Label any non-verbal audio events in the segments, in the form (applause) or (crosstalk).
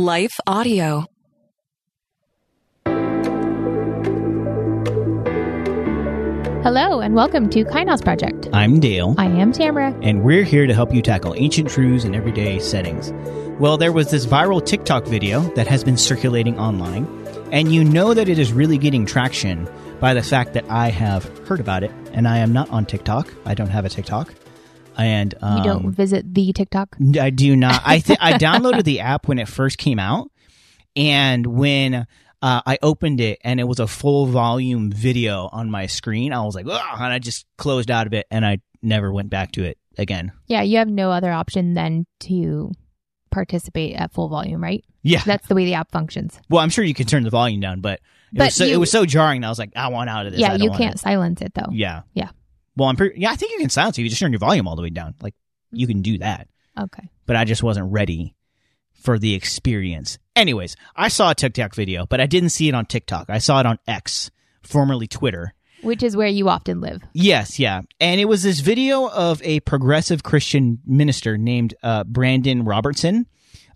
Life Audio. Hello, and welcome to Kainos Project. I'm Dale, I am Tamara. and we're here to help you tackle ancient truths in everyday settings. Well, there was this viral TikTok video that has been circulating online, and you know that it is really getting traction by the fact that I have heard about it, and I am not on TikTok. I don't have a TikTok. And um, You don't visit the TikTok. I do not. I th- I (laughs) downloaded the app when it first came out, and when uh, I opened it and it was a full volume video on my screen, I was like, Ugh, and I just closed out of it, and I never went back to it again. Yeah, you have no other option than to participate at full volume, right? Yeah. That's the way the app functions. well, I'm sure you can turn the volume down, but it But was so, it was so jarring. I was like, I want out of this. I yeah, you can't silence it though. Yeah. Yeah. Well, I'm pretty. Yeah, I think you can silence it. You just turn your volume all the way down. Like you can do that. Okay. but I just wasn't ready for the experience. Anyways, I saw a TikTok video, but I didn't see it on TikTok. I saw it on X, formerly Twitter. Which is where you often live. Yes, yeah. And it was this video of a progressive Christian minister named uh, Brandon Robertson.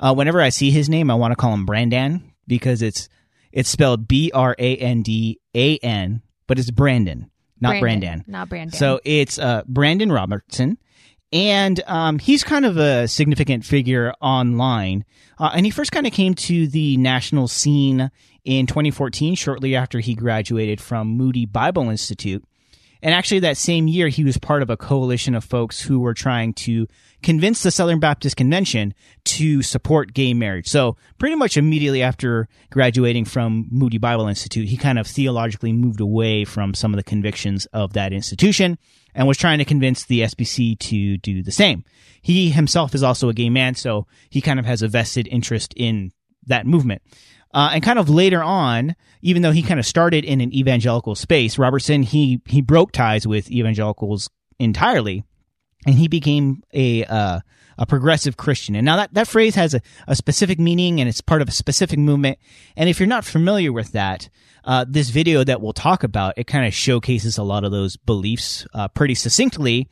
Uh, whenever I see his name, I want to call him Brandan because it's it's spelled B R A N D A N, but it's Brandon, not Brandon. Not Brandon. So it's uh, Brandon Robertson, and um, he's kind of a significant figure online. Uh, and he first kind of came to the national scene in 2014, shortly after he graduated from Moody Bible Institute. And actually, that same year, he was part of a coalition of folks who were trying to convince the Southern Baptist Convention to support gay marriage. So, pretty much immediately after graduating from Moody Bible Institute, he kind of theologically moved away from some of the convictions of that institution and was trying to convince the SBC to do the same. He himself is also a gay man, so he kind of has a vested interest in that movement. Uh, and kind of later on, even though he kind of started in an evangelical space, Robertson he he broke ties with evangelicals entirely, and he became a uh, a progressive Christian. And now that that phrase has a, a specific meaning, and it's part of a specific movement. And if you're not familiar with that, uh, this video that we'll talk about it kind of showcases a lot of those beliefs uh, pretty succinctly.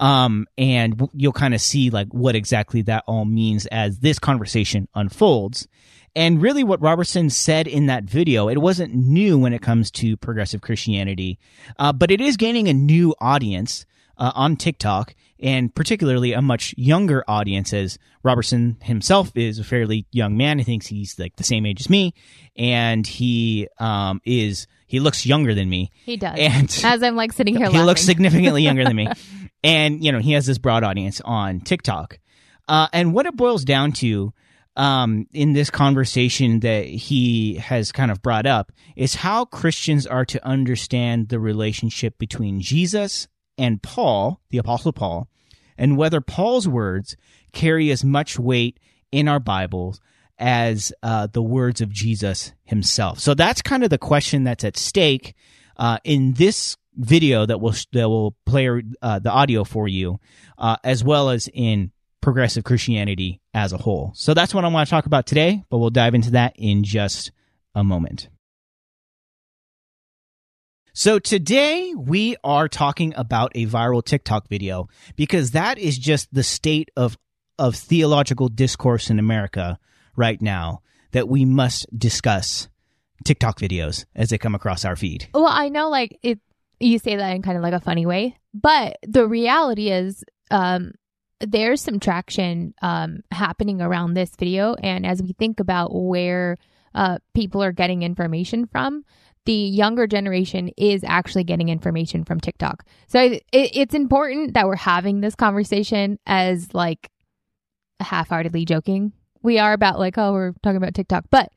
Um, and you'll kind of see like what exactly that all means as this conversation unfolds. And really, what Robertson said in that video, it wasn't new when it comes to progressive Christianity, uh, but it is gaining a new audience uh, on TikTok, and particularly a much younger audience, as Robertson himself is a fairly young man. He thinks he's like the same age as me, and he um, is he looks younger than me. he does. And (laughs) As I'm like sitting here he laughing. looks significantly (laughs) younger than me, and you know he has this broad audience on TikTok. Uh, and what it boils down to um, in this conversation that he has kind of brought up is how Christians are to understand the relationship between Jesus and Paul, the Apostle Paul, and whether Paul's words carry as much weight in our Bibles as uh, the words of Jesus himself. So that's kind of the question that's at stake uh, in this video that will that will play uh, the audio for you, uh, as well as in progressive Christianity as a whole. So that's what I want to talk about today, but we'll dive into that in just a moment. So today we are talking about a viral TikTok video because that is just the state of of theological discourse in America right now that we must discuss TikTok videos as they come across our feed. Well, I know like it you say that in kind of like a funny way, but the reality is um there's some traction um happening around this video and as we think about where uh people are getting information from, the younger generation is actually getting information from TikTok. So it, it's important that we're having this conversation as like half-heartedly joking. We are about like oh we're talking about TikTok, but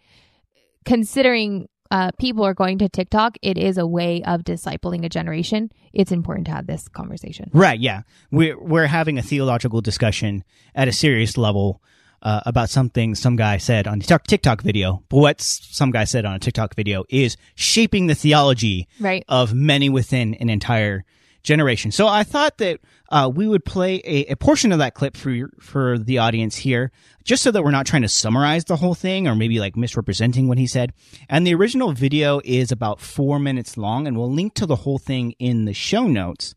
considering uh, people are going to TikTok, it is a way of discipling a generation. It's important to have this conversation. Right, yeah. We're we're having a theological discussion at a serious level uh, about something some guy said on a TikTok video. But what some guy said on a TikTok video is shaping the theology Right. of many within an entire generation. So I thought that uh, we would play a, a portion of that clip for your, for the audience here, just so that we're not trying to summarize the whole thing or maybe like misrepresenting what he said. And the original video is about four minutes long, and we'll link to the whole thing in the show notes.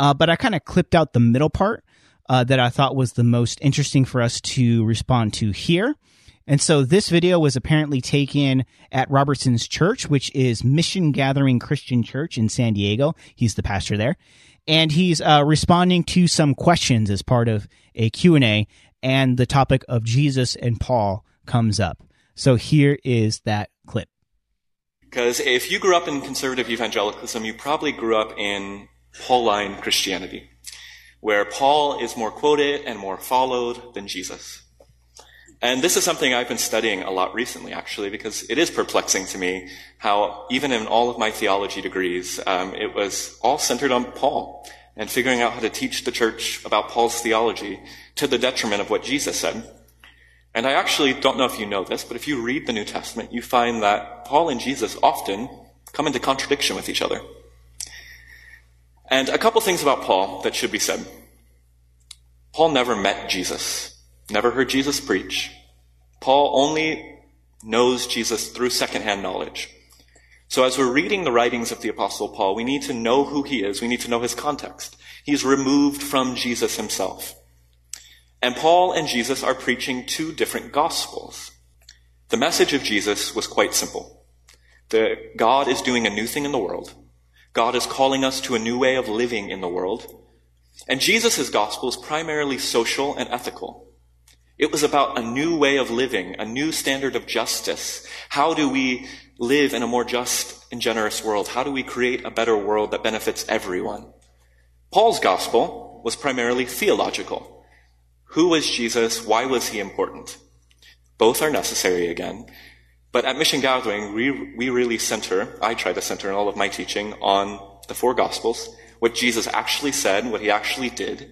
Uh, but I kind of clipped out the middle part uh, that I thought was the most interesting for us to respond to here. And so this video was apparently taken at Robertson's church, which is Mission Gathering Christian Church in San Diego. He's the pastor there. And he's uh, responding to some questions as part of a Q&A and the topic of Jesus and Paul comes up. So here is that clip. Because if you grew up in conservative evangelicalism, you probably grew up in Pauline Christianity, where Paul is more quoted and more followed than Jesus. And this is something I've been studying a lot recently, actually, because it is perplexing to me how, even in all of my theology degrees, um, it was all centered on Paul and figuring out how to teach the church about Paul's theology to the detriment of what Jesus said. And I actually don't know if you know this, but if you read the New Testament, you find that Paul and Jesus often come into contradiction with each other. And a couple things about Paul that should be said. Paul never met Jesus never heard Jesus preach. Paul only knows Jesus through secondhand knowledge. So as we're reading the writings of the apostle Paul, we need to know who he is. We need to know his context. He's removed from Jesus himself. And Paul and Jesus are preaching two different gospels. The message of Jesus was quite simple. The God is doing a new thing in the world. God is calling us to a new way of living in the world. And Jesus' gospel is primarily social and ethical. It was about a new way of living, a new standard of justice. How do we live in a more just and generous world? How do we create a better world that benefits everyone? Paul's gospel was primarily theological. Who was Jesus? Why was he important? Both are necessary again. But at Mission Gathering, we, we really center, I try to center in all of my teaching on the four gospels, what Jesus actually said, what he actually did.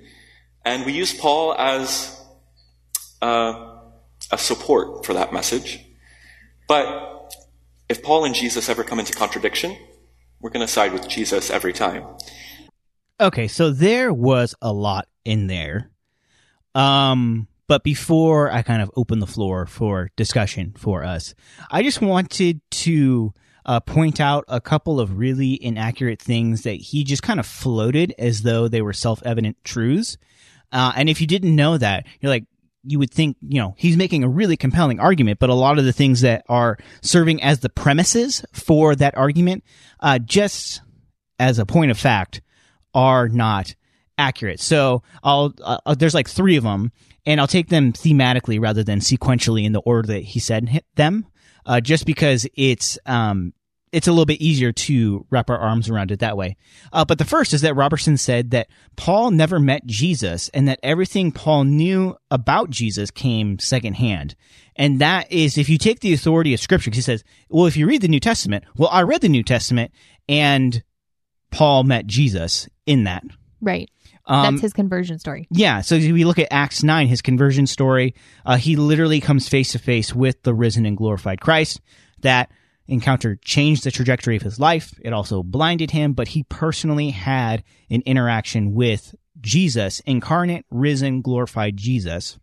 And we use Paul as uh, a support for that message. But if Paul and Jesus ever come into contradiction, we're going to side with Jesus every time. Okay, so there was a lot in there. Um, but before I kind of open the floor for discussion for us, I just wanted to uh, point out a couple of really inaccurate things that he just kind of floated as though they were self evident truths. Uh, and if you didn't know that, you're like, you would think, you know, he's making a really compelling argument, but a lot of the things that are serving as the premises for that argument, uh, just as a point of fact, are not accurate. So I'll, uh, there's like three of them, and I'll take them thematically rather than sequentially in the order that he said them, uh, just because it's, um, it's a little bit easier to wrap our arms around it that way. Uh, but the first is that Robertson said that Paul never met Jesus and that everything Paul knew about Jesus came secondhand. And that is, if you take the authority of scripture, because he says, well, if you read the New Testament, well, I read the New Testament and Paul met Jesus in that. Right. Um, That's his conversion story. Yeah. So if we look at Acts 9, his conversion story, uh, he literally comes face to face with the risen and glorified Christ. That encounter changed the trajectory of his life. It also blinded him, but he personally had an interaction with Jesus, incarnate, risen, glorified Jesus.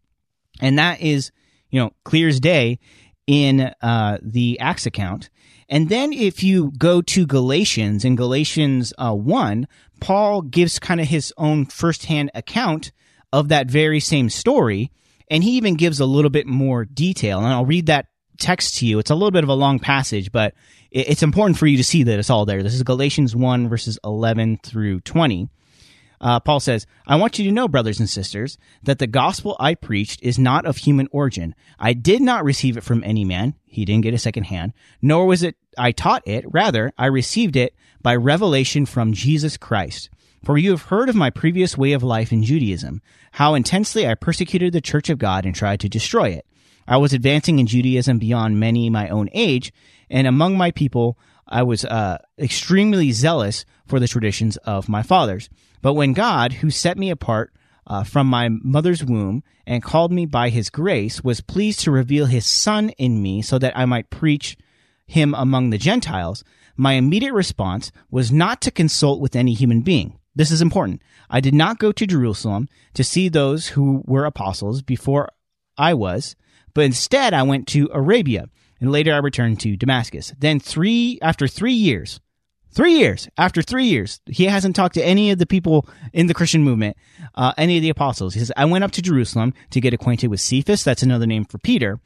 And that is, you know, clear as day in uh, the Acts account. And then if you go to Galatians, in Galatians uh, 1, Paul gives kind of his own firsthand account of that very same story. And he even gives a little bit more detail. And I'll read that text to you. It's a little bit of a long passage, but it's important for you to see that it's all there. This is Galatians 1, verses 11 through 20. Uh, Paul says, I want you to know, brothers and sisters, that the gospel I preached is not of human origin. I did not receive it from any man. He didn't get a second hand. Nor was it I taught it. Rather, I received it by revelation from Jesus Christ. For you have heard of my previous way of life in Judaism, how intensely I persecuted the church of God and tried to destroy it. I was advancing in Judaism beyond many my own age, and among my people, I was uh, extremely zealous for the traditions of my fathers. But when God, who set me apart uh, from my mother's womb and called me by his grace, was pleased to reveal his Son in me so that I might preach him among the Gentiles, my immediate response was not to consult with any human being. This is important. I did not go to Jerusalem to see those who were apostles before I was, but instead, I went to Arabia, and later I returned to Damascus. Then three after three years, three years after three years, he hasn't talked to any of the people in the Christian movement, uh, any of the apostles. He says, "I went up to Jerusalem to get acquainted with Cephas. That's another name for Peter."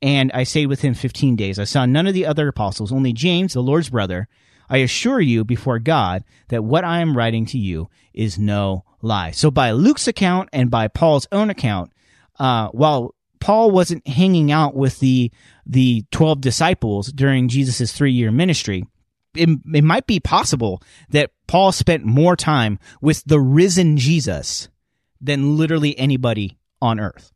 and I stayed with him 15 days. I saw none of the other apostles, only James, the Lord's brother. I assure you before God that what I am writing to you is no lie. So by Luke's account and by Paul's own account, uh, while Paul wasn't hanging out with the the 12 disciples during Jesus' three year ministry, it, it might be possible that Paul spent more time with the risen Jesus than literally anybody on earth.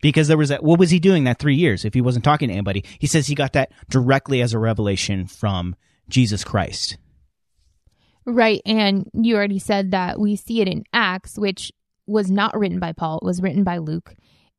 Because there was that, what was he doing that three years if he wasn't talking to anybody? He says he got that directly as a revelation from Jesus Christ. Right. And you already said that we see it in Acts, which was not written by Paul, it was written by Luke.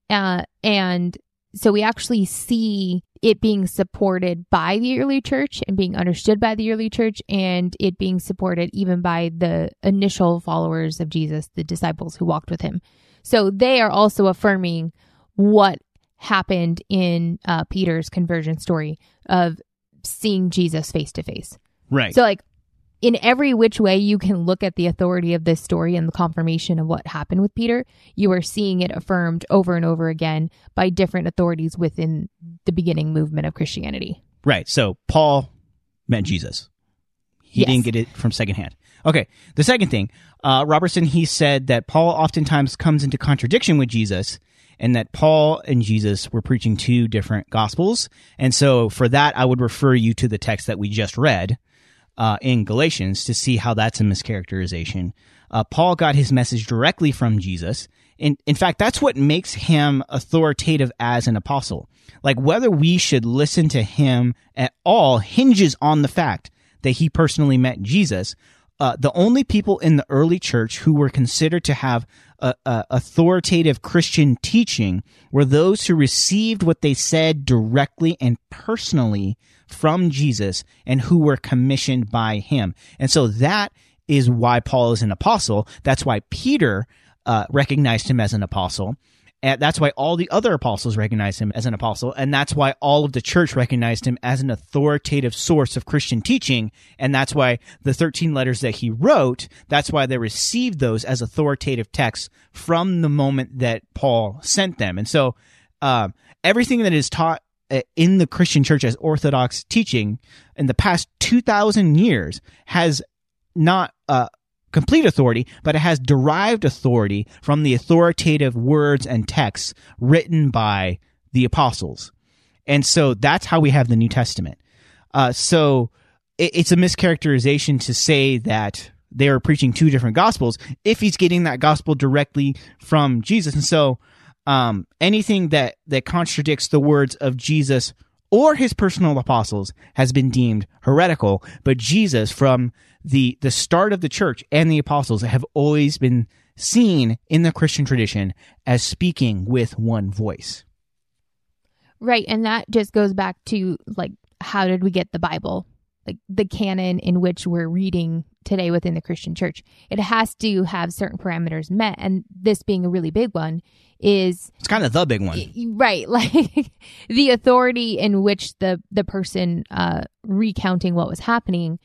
Uh, and so we actually see it being supported by the early church and being understood by the early church and it being supported even by the initial followers of Jesus, the disciples who walked with him. So they are also affirming what happened in uh, Peter's conversion story of seeing Jesus face to face. Right. So, like, in every which way you can look at the authority of this story and the confirmation of what happened with Peter, you are seeing it affirmed over and over again by different authorities within the beginning movement of Christianity. Right. So Paul met Jesus. He Yes. didn't get it from secondhand. Okay. The second thing, uh, Robertson, he said that Paul oftentimes comes into contradiction with Jesus and that Paul and Jesus were preaching two different gospels. And so for that, I would refer you to the text that we just read uh, in Galatians to see how that's a mischaracterization. Uh, Paul got his message directly from Jesus. In, in fact, that's what makes him authoritative as an apostle. Like whether we should listen to him at all hinges on the fact that he personally met Jesus. Uh, the only people in the early church who were considered to have authoritative Christian teaching were those who received what they said directly and personally from Jesus and who were commissioned by him. And so that is why Paul is an apostle. That's why Peter uh, recognized him as an apostle. And that's why all the other apostles recognized him as an apostle. And that's why all of the church recognized him as an authoritative source of Christian teaching. And that's why the 13 letters that he wrote, that's why they received those as authoritative texts from the moment that Paul sent them. And so, uh, everything that is taught uh, in the Christian church as orthodox teaching in the past 2,000 years has not, uh, complete authority, but it has derived authority from the authoritative words and texts written by the apostles. And so that's how we have the New Testament. Uh, so it, it's a mischaracterization to say that they are preaching two different gospels if he's getting that gospel directly from Jesus. And so um, anything that, that contradicts the words of Jesus or his personal apostles has been deemed heretical. But Jesus, from the, the start of the church and the apostles, have always been seen in the Christian tradition as speaking with one voice. Right. And that just goes back to like, how did we get the Bible? Like the canon in which we're reading today within the Christian church. It has to have certain parameters met. And this being a really big one is It's kind of the big one. right (laughs) like the authority in which the the person uh recounting what was happening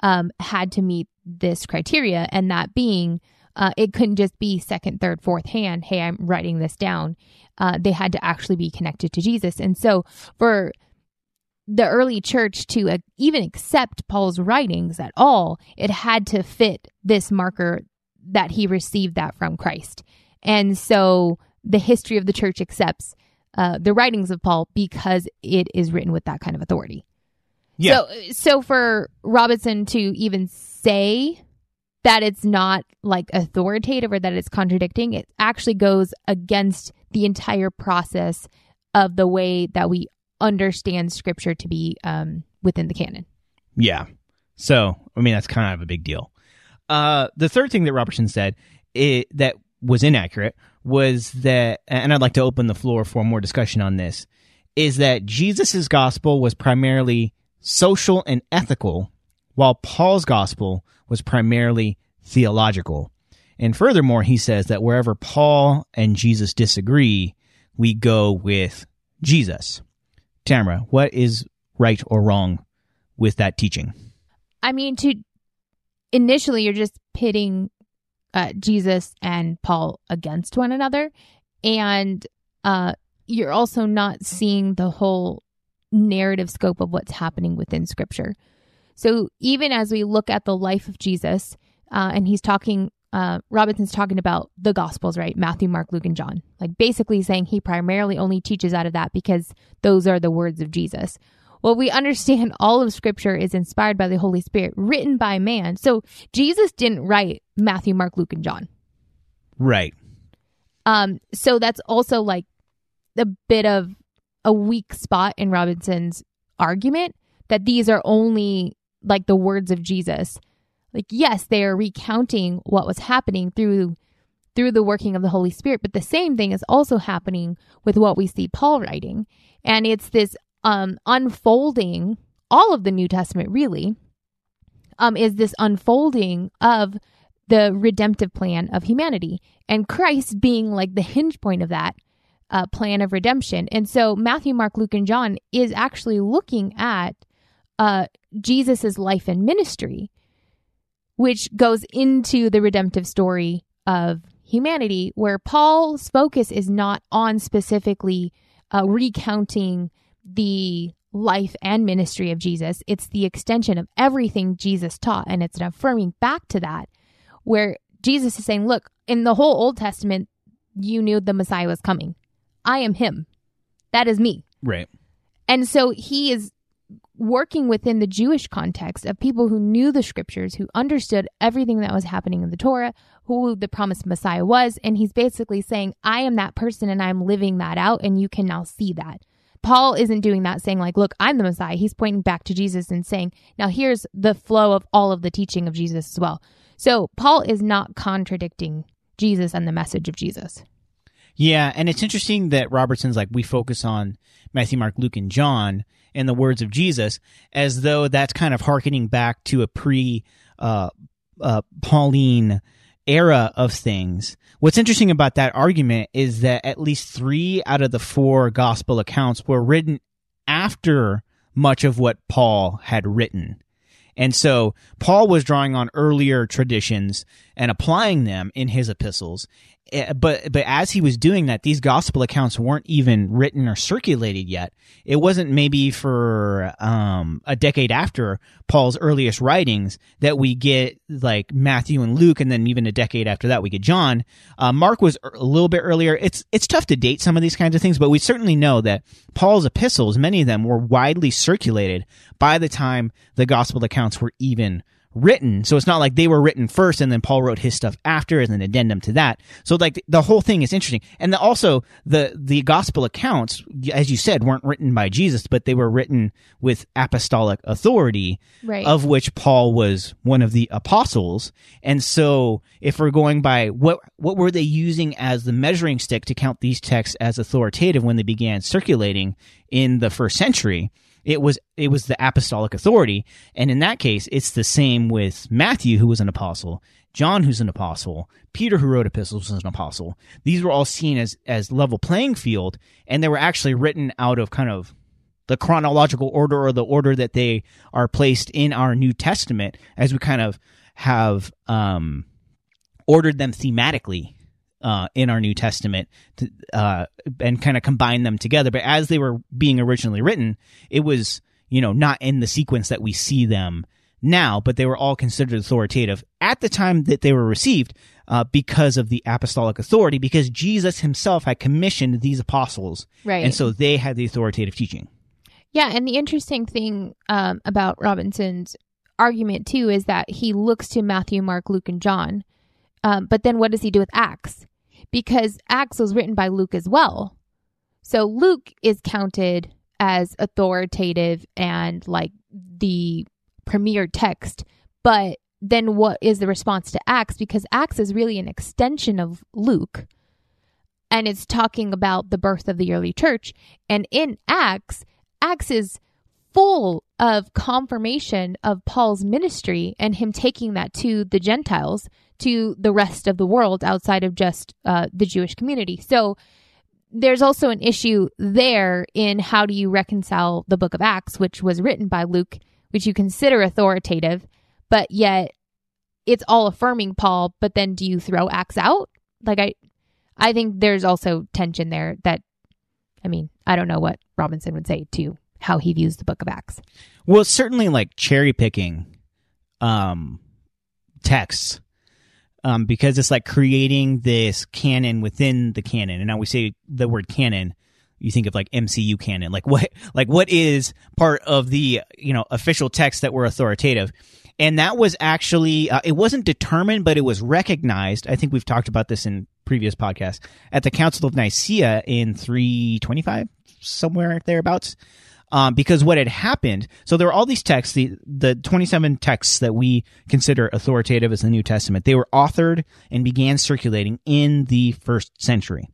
um had to meet this criteria and that being uh it couldn't just be second third fourth hand hey i'm writing this down uh they had to actually be connected to jesus and so for the early church to uh, even accept paul's writings at all it had to fit this marker that he received that from christ and so the history of the church accepts uh, the writings of Paul because it is written with that kind of authority. Yeah. So, so for Robinson to even say that it's not like authoritative or that it's contradicting, it actually goes against the entire process of the way that we understand scripture to be um, within the canon. Yeah. So, I mean, that's kind of a big deal. Uh, the third thing that Robertson said it, that was inaccurate was that, and I'd like to open the floor for more discussion on this, is that Jesus' gospel was primarily social and ethical, while Paul's gospel was primarily theological. And furthermore, he says that wherever Paul and Jesus disagree, we go with Jesus. Tamara, what is right or wrong with that teaching? I mean, to initially, you're just pitting uh, Jesus and Paul against one another, and uh, you're also not seeing the whole narrative scope of what's happening within scripture. So even as we look at the life of Jesus, uh, and he's talking, uh, Robinson's talking about the Gospels, right? Matthew, Mark, Luke, and John. Like basically saying he primarily only teaches out of that because those are the words of Jesus. Well, we understand (laughs) all of Scripture is inspired by the Holy Spirit, written by man. So Jesus didn't write Matthew, Mark, Luke, and John. Right. Um, so that's also like a bit of a weak spot in Robinson's argument that these are only like the words of Jesus. Like yes, they are recounting what was happening through through the working of the Holy Spirit, but the same thing is also happening with what we see Paul writing. And it's this um unfolding all of the New Testament really um is this unfolding of the redemptive plan of humanity and Christ being like the hinge point of that uh, plan of redemption. And so Matthew, Mark, Luke, and John is actually looking at uh, Jesus's life and ministry, which goes into the redemptive story of humanity, where Paul's focus is not on specifically uh, recounting the life and ministry of Jesus. It's the extension of everything Jesus taught, and it's an affirming back to that, where Jesus is saying, Look, in the whole Old Testament, you knew the Messiah was coming. I am him. That is me. Right. And so he is working within the Jewish context of people who knew the scriptures, who understood everything that was happening in the Torah, who the promised Messiah was. And he's basically saying, I am that person and I'm living that out, and you can now see that. Paul isn't doing that, saying, like, look, I'm the Messiah. He's pointing back to Jesus and saying, now here's the flow of all of the teaching of Jesus as well. So Paul is not contradicting Jesus and the message of Jesus. Yeah, and it's interesting that Robertson's like we focus on Matthew, Mark, Luke, and John and the words of Jesus as though that's kind of harkening back to a pre uh, uh, Pauline era of things. What's interesting about that argument is that at least three out of the four gospel accounts were written after much of what Paul had written. And so Paul was drawing on earlier traditions and applying them in his epistles. Eh, but but as he was doing that, these gospel accounts weren't even written or circulated yet. It wasn't maybe for um, a decade after Paul's earliest writings that we get like Matthew and Luke, and then even a decade after that we get John. Uh, Mark was a little bit earlier. It's it's tough to date some of these kinds of things, but we certainly know that Paul's epistles, many of them, were widely circulated by the time the gospel accounts were even written. So it's not like they were written first and then Paul wrote his stuff after as an addendum to that. So like the whole thing is interesting. And the, also the, the gospel accounts, as you said, weren't written by Jesus, but they were written with apostolic authority, Right. of which Paul was one of the apostles. And so if we're going by what, what were they using as the measuring stick to count these texts as authoritative when they began circulating in the first century? It was it was the apostolic authority, and in that case, it's the same with Matthew, who was an apostle, John, who's an apostle, Peter, who wrote epistles, was an apostle. These were all seen as as level playing field, and they were actually written out of kind of the chronological order or the order that they are placed in our New Testament, as we kind of have um, ordered them thematically uh, in our New Testament to, uh, and kind of combine them together. But as they were being originally written, it was, you know, not in the sequence that we see them now, but they were all considered authoritative at the time that they were received uh, because of the apostolic authority, because Jesus himself had commissioned these apostles. Right. And so they had the authoritative teaching. Yeah, and the interesting thing um, about Robinson's argument too is that he looks to Matthew, Mark, Luke, and John, um, but then what does he do with Acts? Because Acts was written by Luke as well, so Luke is counted as authoritative and like the premier text, but then what is the response to Acts? Because Acts is really an extension of Luke. And it's talking about the birth of the early church. And in Acts, Acts is full of confirmation of Paul's ministry and him taking that to the Gentiles, to the rest of the world outside of just uh, the Jewish community. So there's also an issue there in how do you reconcile the book of Acts, which was written by Luke, which you consider authoritative, but yet it's all affirming Paul, but then do you throw Acts out? Like I I think there's also tension there that I mean, I don't know what Robinson would say to how he views the book of Acts. Well, certainly like cherry picking um, texts um, because it's like creating this canon within the canon. And now we say the word canon, you think of like MCU canon. Like (laughs) what, like what is part of the you know official text that were authoritative? And that was actually uh, it wasn't determined, but it was recognized. I think we've talked about this in previous podcasts at the Council of Nicaea in 325, somewhere thereabouts um, because what had happened. So there were all these texts, the the 27 texts that we consider authoritative as the New Testament. They were authored and began circulating in the first century.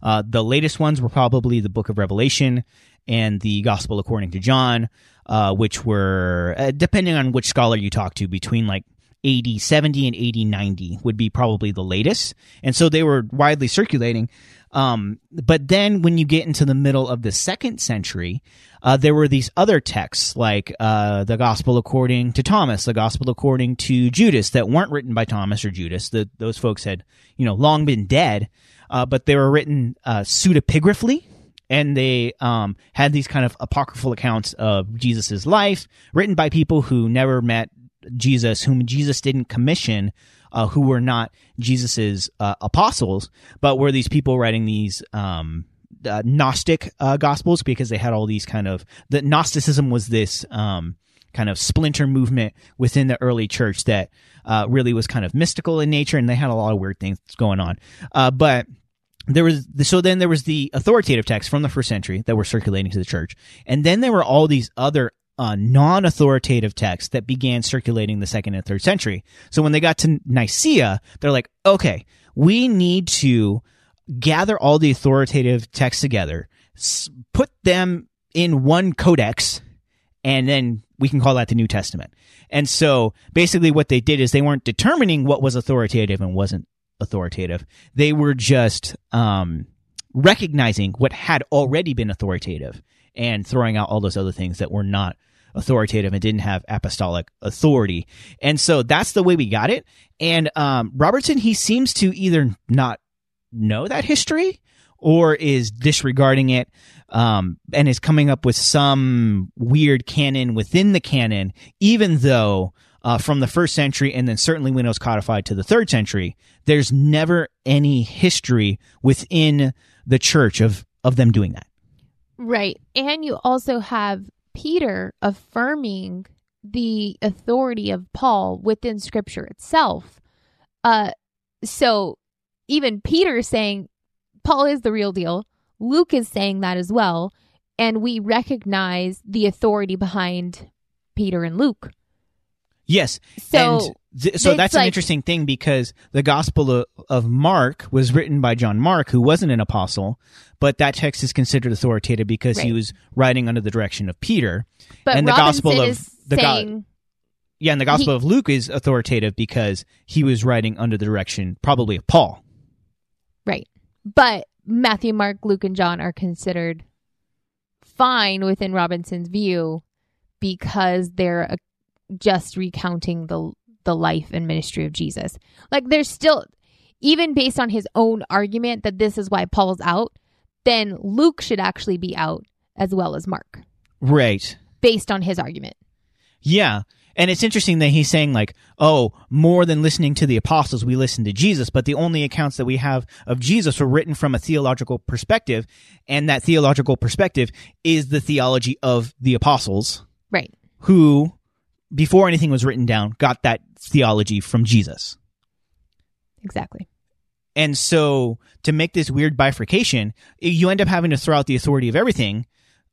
Uh, the latest ones were probably the Book of Revelation and the Gospel according to John, uh, which were uh, depending on which scholar you talk to, between like AD 70 and AD 90 would be probably the latest. And so they were widely circulating. Um, but then when you get into the middle of the second century, uh, there were these other texts like uh, the Gospel according to Thomas, the Gospel according to Judas, that weren't written by Thomas or Judas. The, those folks had, you know, long been dead, uh, but they were written uh, pseudepigraphally, and they um, had these kind of apocryphal accounts of Jesus's life, written by people who never met Jesus, whom Jesus didn't commission, uh, who were not Jesus's uh, apostles, but were these people writing these um, uh, Gnostic uh, gospels because they had all these kind of the Gnosticism was this um, kind of splinter movement within the early church that uh, really was kind of mystical in nature, and they had a lot of weird things going on. Uh, but there was so then there was the authoritative texts from the first century that were circulating to the church, and then there were all these other uh, non-authoritative texts that began circulating the second and third century. So when they got to Nicaea, they're like, okay, we need to gather all the authoritative texts together, put them in one codex, and then we can call that the New Testament. And so basically what they did is they weren't determining what was authoritative and wasn't authoritative. They were just um, recognizing what had already been authoritative and throwing out all those other things that were not authoritative and didn't have apostolic authority. And so that's the way we got it. And um, Robertson, he seems to either not know that history or is disregarding it um, and is coming up with some weird canon within the canon, even though uh, from the first century and then certainly when it was codified to the third century, there's never any history within the church of, of them doing that. Right. And you also have Peter affirming the authority of Paul within scripture itself. Uh, so even Peter saying Paul is the real deal. Luke is saying that as well. And we recognize the authority behind Peter and Luke. Yes. So, and th- so that's like, an interesting thing because the Gospel of, of, Mark was written by John Mark, who wasn't an apostle, but that text is considered authoritative because right. he was writing under the direction of Peter. But and the Robinson Gospel of the saying, yeah, and the Gospel he, of Luke is authoritative because he was writing under the direction probably of Paul. Right. But Matthew, Mark, Luke, and John are considered fine within Robinson's view because they're a, just recounting the the life and ministry of Jesus. Like there's still even based on his own argument that this is why Paul's out, then Luke should actually be out as well as Mark. Right. Based on his argument. Yeah. And it's interesting that he's saying like, oh, more than listening to the apostles, we listen to Jesus, but the only accounts that we have of Jesus were written from a theological perspective, and that theological perspective is the theology of the apostles. Right. Who, before anything was written down, got that theology from Jesus. Exactly. And so to make this weird bifurcation, you end up having to throw out the authority of everything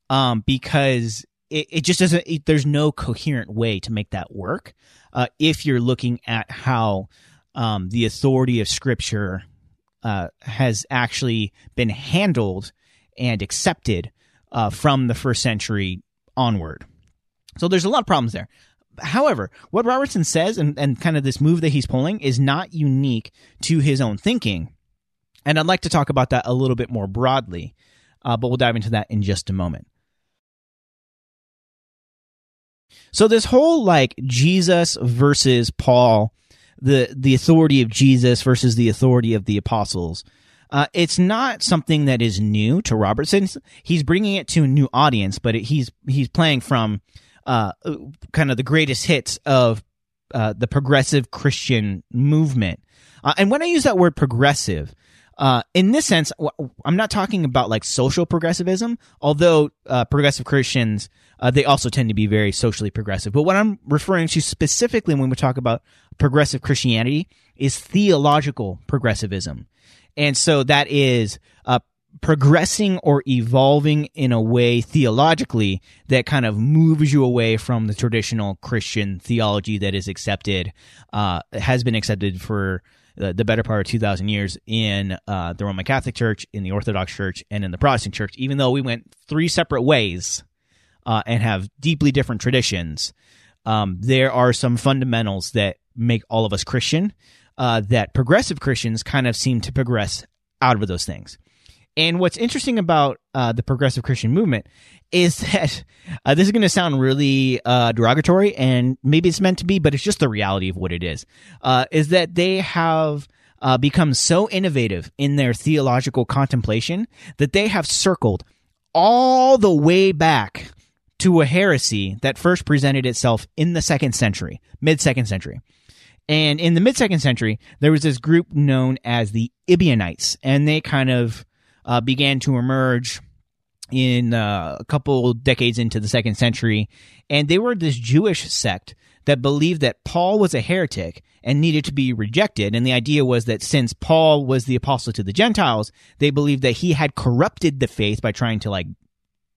um, because it, it just doesn't it, there's no coherent way to make that work uh, if you're looking at how um, the authority of scripture uh, has actually been handled and accepted uh, from the first century onward so there's a lot of problems there however what robertson says and, and kind of this move that he's pulling is not unique to his own thinking and i'd like to talk about that a little bit more broadly uh, but we'll dive into that in just a moment So this whole like Jesus versus Paul, the the authority of Jesus versus the authority of the apostles, uh, it's not something that is new to Robertson. He's bringing it to a new audience, but it, he's he's playing from uh, kind of the greatest hits of uh, the progressive Christian movement. Uh, and when I use that word progressive, uh, in this sense, I'm not talking about like social progressivism, although uh, progressive Christians uh, they also tend to be very socially progressive. But what I'm referring to specifically when we talk about progressive Christianity is theological progressivism, and so that is uh, progressing or evolving in a way theologically that kind of moves you away from the traditional Christian theology that is accepted, uh, has been accepted for the, the better part of 2,000 years in uh, the Roman Catholic Church, in the Orthodox Church, and in the Protestant Church, even though we went three separate ways uh, and have deeply different traditions. Um, there are some fundamentals that make all of us Christian uh, that progressive Christians kind of seem to progress out of those things. And what's interesting about uh, the progressive Christian movement is (laughs) that uh, this is going to sound really uh, derogatory, and maybe it's meant to be, but it's just the reality of what it is. Uh, is that they have uh, become so innovative in their theological contemplation that they have circled all the way back to a heresy that first presented itself in the second century, mid second century. And in the mid second century, there was this group known as the Ebionites, and they kind of uh, began to emerge in uh, a couple decades into the second century. And they were this Jewish sect that believed that Paul was a heretic and needed to be rejected. And the idea was that since Paul was the apostle to the Gentiles, they believed that he had corrupted the faith by trying to like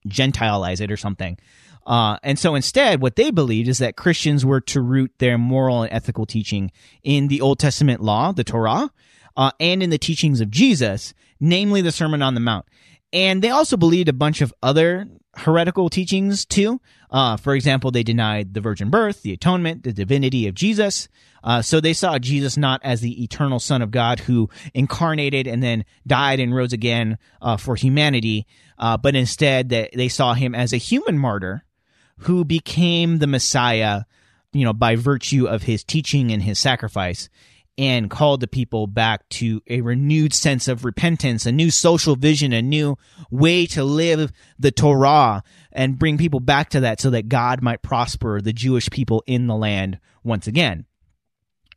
Gentileize it or something. Uh, and so instead, what they believed is that Christians were to root their moral and ethical teaching in the Old Testament law, the Torah, uh, and in the teachings of Jesus, namely the Sermon on the Mount. And they also believed a bunch of other heretical teachings too. Uh, for example, they denied the virgin birth, the atonement, the divinity of Jesus. Uh, so they saw Jesus not as the eternal Son of God who incarnated and then died and rose again uh, for humanity, uh, but instead that they saw him as a human martyr who became the Messiah, you know, by virtue of his teaching and his sacrifice and called the people back to a renewed sense of repentance, a new social vision, a new way to live the Torah and bring people back to that so that God might prosper the Jewish people in the land once again.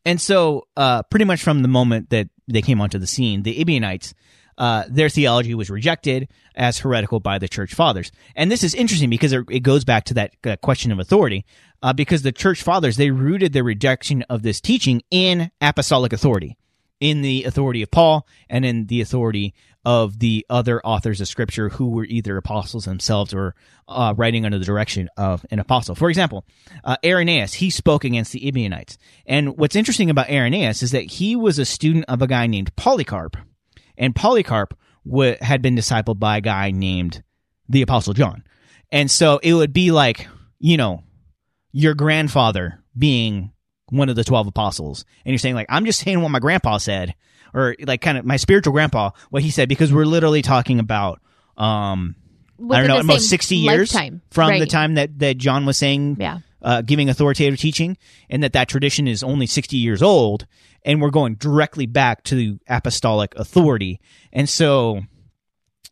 And so, uh, pretty much from the moment that they came onto the scene, the Ebionites, uh, their theology was rejected as heretical by the church fathers. And this is interesting because it goes back to that uh, question of authority uh, because the church fathers they rooted their rejection of this teaching in apostolic authority, in the authority of Paul and in the authority of the other authors of Scripture who were either apostles themselves or uh, writing under the direction of an apostle. For example, uh, Irenaeus he spoke against the Ebionites, and what's interesting about Irenaeus is that he was a student of a guy named Polycarp, and Polycarp w- had been discipled by a guy named the Apostle John, and so it would be like you know your grandfather being one of the 12 apostles and you're saying like i'm just saying what my grandpa said or like kind of my spiritual grandpa what he said because we're literally talking about um i don't know almost 60 years lifetime. from right. the time that that john was saying Yeah. uh, giving authoritative teaching and that that tradition is only 60 years old and we're going directly back to apostolic authority. And so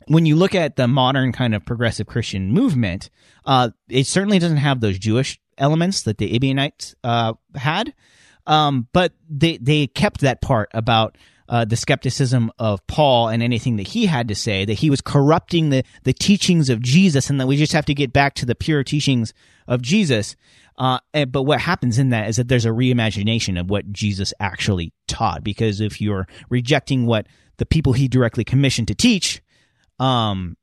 when you look at the modern kind of progressive christian movement uh, it certainly doesn't have those jewish elements that the Ebionites uh, had, um, but they they kept that part about uh, the skepticism of Paul and anything that he had to say, that he was corrupting the the teachings of Jesus, and that we just have to get back to the pure teachings of Jesus. Uh, and, but what happens in that is that there's a reimagination of what Jesus actually taught, because if you're rejecting what the people he directly commissioned to teach, um,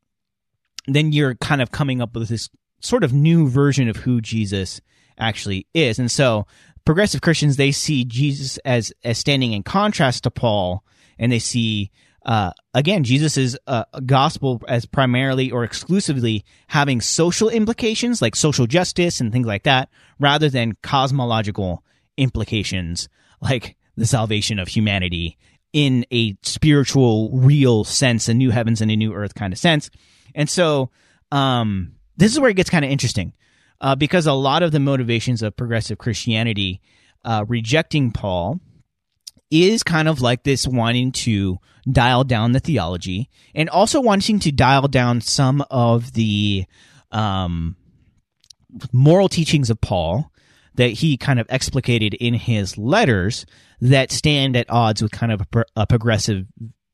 then you're kind of coming up with this sort of new version of who Jesus actually is. And so progressive Christians, they see Jesus as, as standing in contrast to Paul and they see, uh, again, Jesus a gospel as primarily or exclusively having social implications like social justice and things like that rather than cosmological implications like the salvation of humanity in a spiritual, real sense, a new heavens and a new earth kind of sense. And so, um, this is where it gets kind of interesting uh, because a lot of the motivations of progressive Christianity uh, rejecting Paul is kind of like this wanting to dial down the theology and also wanting to dial down some of the um, moral teachings of Paul that he kind of explicated in his letters that stand at odds with kind of a, pro- a progressive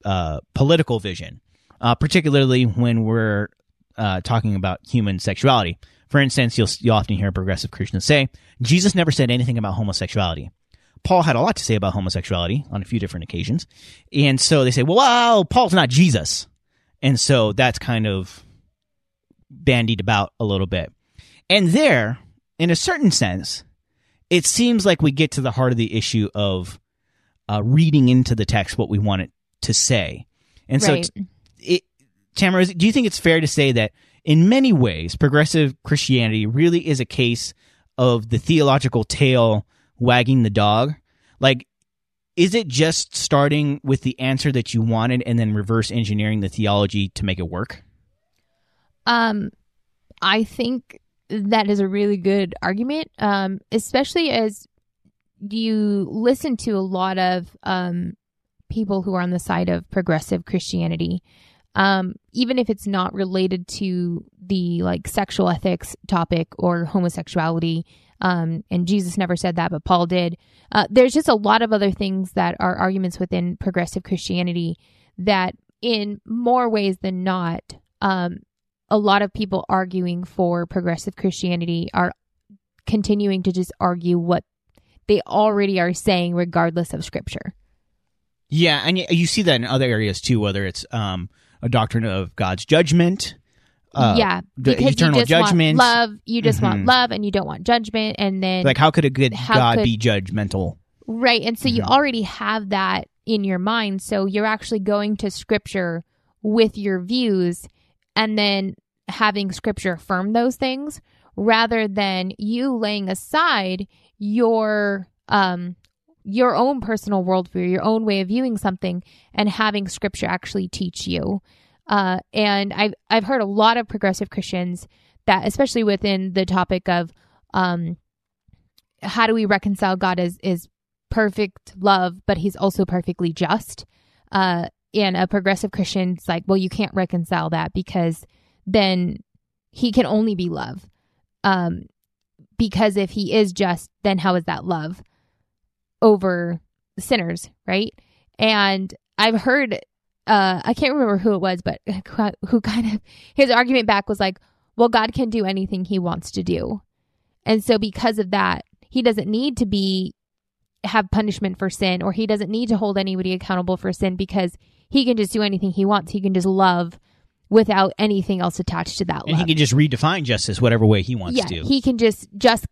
uh, political vision, uh, particularly when we're uh, talking about human sexuality. For instance, you'll, you'll often hear progressive Christians say, Jesus never said anything about homosexuality. Paul had a lot to say about homosexuality on a few different occasions. And so they say, well, well Paul's not Jesus. And so that's kind of bandied about a little bit. And there, in a certain sense, it seems like we get to the heart of the issue of uh, reading into the text what we want it to say. And Right. so, t- it, Tamara, is- do you think it's fair to say that in many ways, progressive Christianity really is a case of the theological tail wagging the dog? Like, is it just starting with the answer that you wanted and then reverse engineering the theology to make it work? Um, I think that is a really good argument, um, especially as you listen to a lot of um, people who are on the side of progressive Christianity. Um, even if it's not related to the like sexual ethics topic or homosexuality, um, and Jesus never said that, but Paul did. Uh, there's just a lot of other things that are arguments within progressive Christianity that, in more ways than not, um, a lot of people arguing for progressive Christianity are continuing to just argue what they already are saying, regardless of scripture. Yeah, and you see that in other areas too, whether it's um, a doctrine of God's judgment. Uh, yeah, the because eternal you just judgment. want love. You just Mhm. want love, and you don't want judgment. And then Like, how could a good God could- be judgmental? Right. And so you Mhm. already have that in your mind. So you're actually going to scripture with your views and then having scripture affirm those things rather than you laying aside your um your own personal worldview, your own way of viewing something and having scripture actually teach you. Uh, and I've I've heard a lot of progressive Christians that especially within the topic of um how do we reconcile God as is perfect love, but he's also perfectly just. Uh, and a progressive Christian's like, well, you can't reconcile that because then he can only be love. Um, because if he is just, then how is that love over sinners, right? And I've heard, uh, I can't remember who it was, but (laughs) who kind of his argument back was like, well, God can do anything he wants to do. And so because of that, he doesn't need to be have punishment for sin or he doesn't need to hold anybody accountable for sin because he can just do anything he wants. He can just love without anything else attached to that And love. he can just redefine justice whatever way he wants yeah, to. he can just just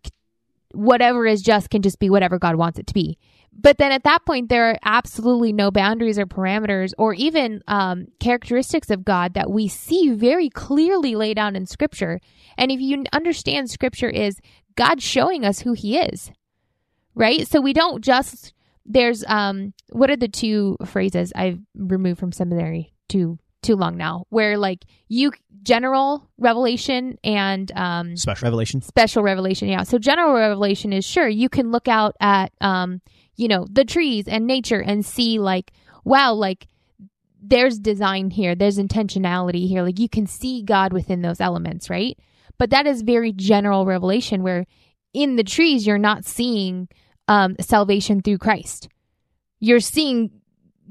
whatever is just can just be whatever God wants it to be. But then at that point, there are absolutely no boundaries or parameters or even um, characteristics of God that we see very clearly laid out in Scripture. And if you understand Scripture is God showing us who He is, right? So we don't just there's um what are the two phrases I've removed from seminary too too long now where like you general revelation and um Special revelation. special revelation yeah. So general revelation is sure you can look out at um you know the trees and nature and see like wow like there's design here there's intentionality here. Like you can see god within those elements right? But that is very general revelation where in the trees you're not seeing um salvation through christ. You're seeing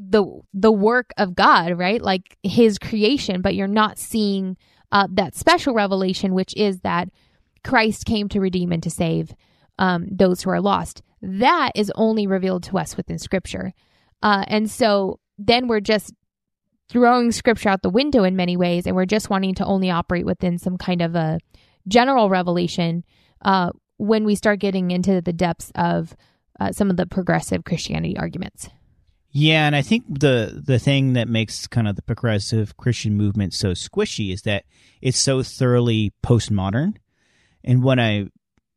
the the work of god right like his creation but you're not seeing uh, that special revelation which is that Christ came to redeem and to save um, those who are lost. That is only revealed to us within Scripture. Uh, and so then we're just throwing Scripture out the window in many ways, and we're just wanting to only operate within some kind of a general revelation uh, when we start getting into the depths of uh, some of the progressive Christianity arguments. Yeah, and I think the the thing that makes kind of the progressive Christian movement so squishy is that it's so thoroughly postmodern. And what I